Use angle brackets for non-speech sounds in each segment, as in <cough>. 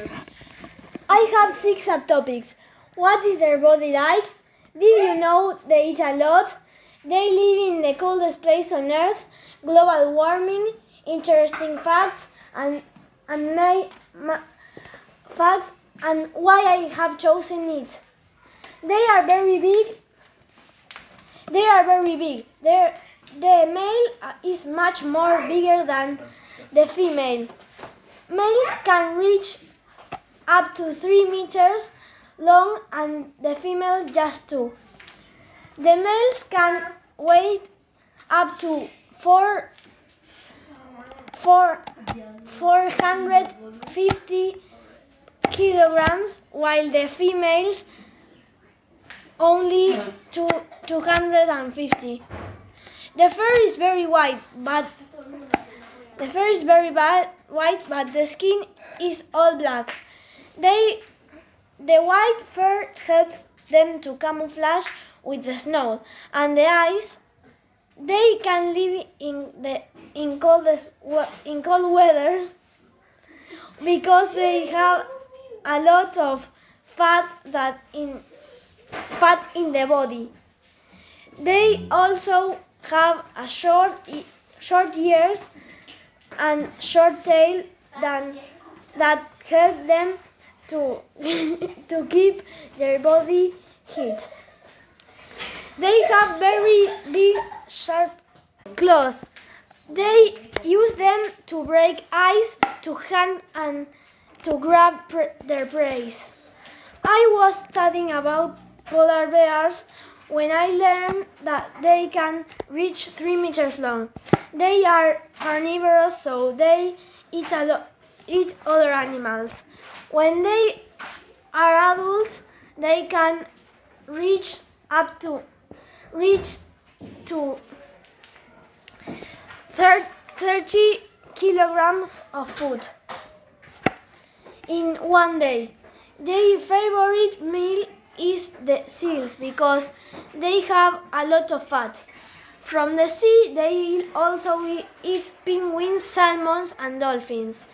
<laughs> I have six subtopics. What is their body like? Did you know they eat a lot? They live in the coldest place on earth. Global warming, interesting facts, and and my, ma, facts and why I have chosen it. They are very big. They are very big. They're, the male uh, is much more bigger than the female. Males can reach up to 3 meters long and the female just 2. The males can weigh up to 4, 4 450 kilograms while the females only two, 250. The fur is very white, but the fur is very white, but the skin is all black. They, the white fur helps them to camouflage with the snow, and the eyes. They can live in the in coldest in cold weather because they have a lot of fat that in fat in the body. They also have a short short ears and short tail than, that help them to <laughs> to keep their body heat. They have very big sharp claws. They use them to break ice, to hunt, and to grab their prey. I was studying about polar bears when I learned that they can reach 3 meters long. They are carnivorous, so they eat, eat other animals. When they are adults, they can reach up to reach to 30 kilograms of food in one day. Their favorite meal is the seals because they have a lot of fat. From the sea, they also eat penguins, salmons, and dolphins.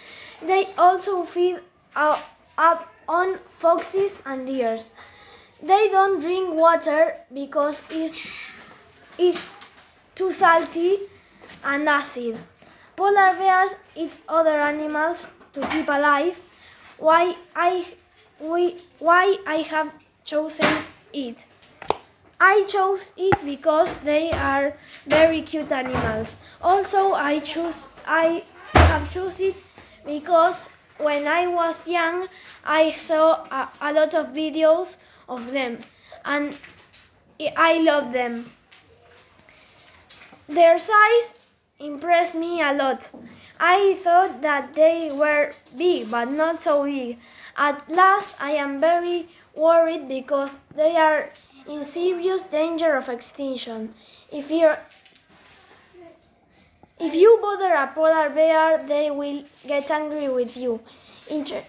They also feed up on foxes and deers. They don't drink water because it's, it's too salty and acid. Polar bears eat other animals to keep alive. Why I, we, why I have chosen it? I chose it because they are very cute animals. Also, I choose I have chosen it because when I was young, I saw a, a lot of videos of them and I love them. Their size impressed me a lot. I thought that they were big, but not so big. At last, I am very worried because they are in serious danger of extinction. If you if you bother a polar bear, they will get angry with you. Inter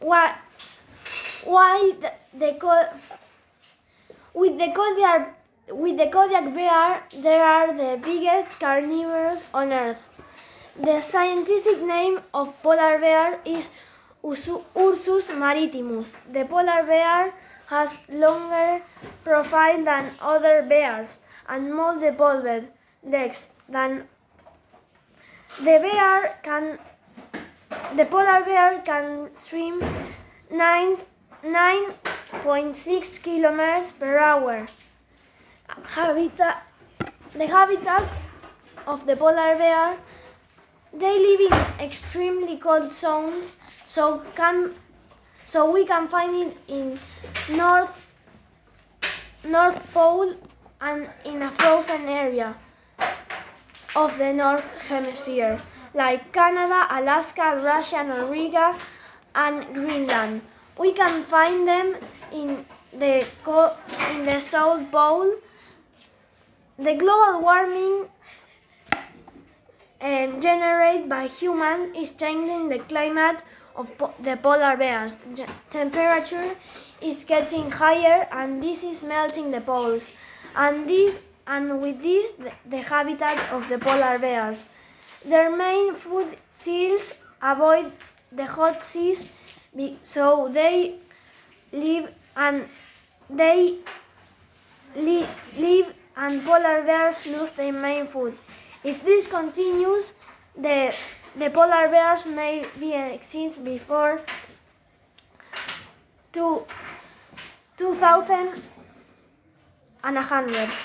why why the, with the Kodiak with the Kodiak bear, they are the biggest carnivores on Earth. The scientific name of polar bear is Ursus maritimus. The polar bear has longer profile than other bears and more developed legs than the bear can the polar bear can swim 9 9.6 kilometers per hour. Habitat, the habitat of the polar bear they live in extremely cold zones so can so we can find it in north north pole and in a frozen area of the north hemisphere like canada alaska russia norway and greenland we can find them in the in the south pole the global warming um, generated by human is changing the climate of po the polar bears. temperature is getting higher and this is melting the poles. And this and with this the, the habitat of the polar bears. Their main food seals avoid the hot seas, so they live and they li- live and polar bears lose their main food. If this continues, the the polar bears may be extinct before two, 2000 and a hundred.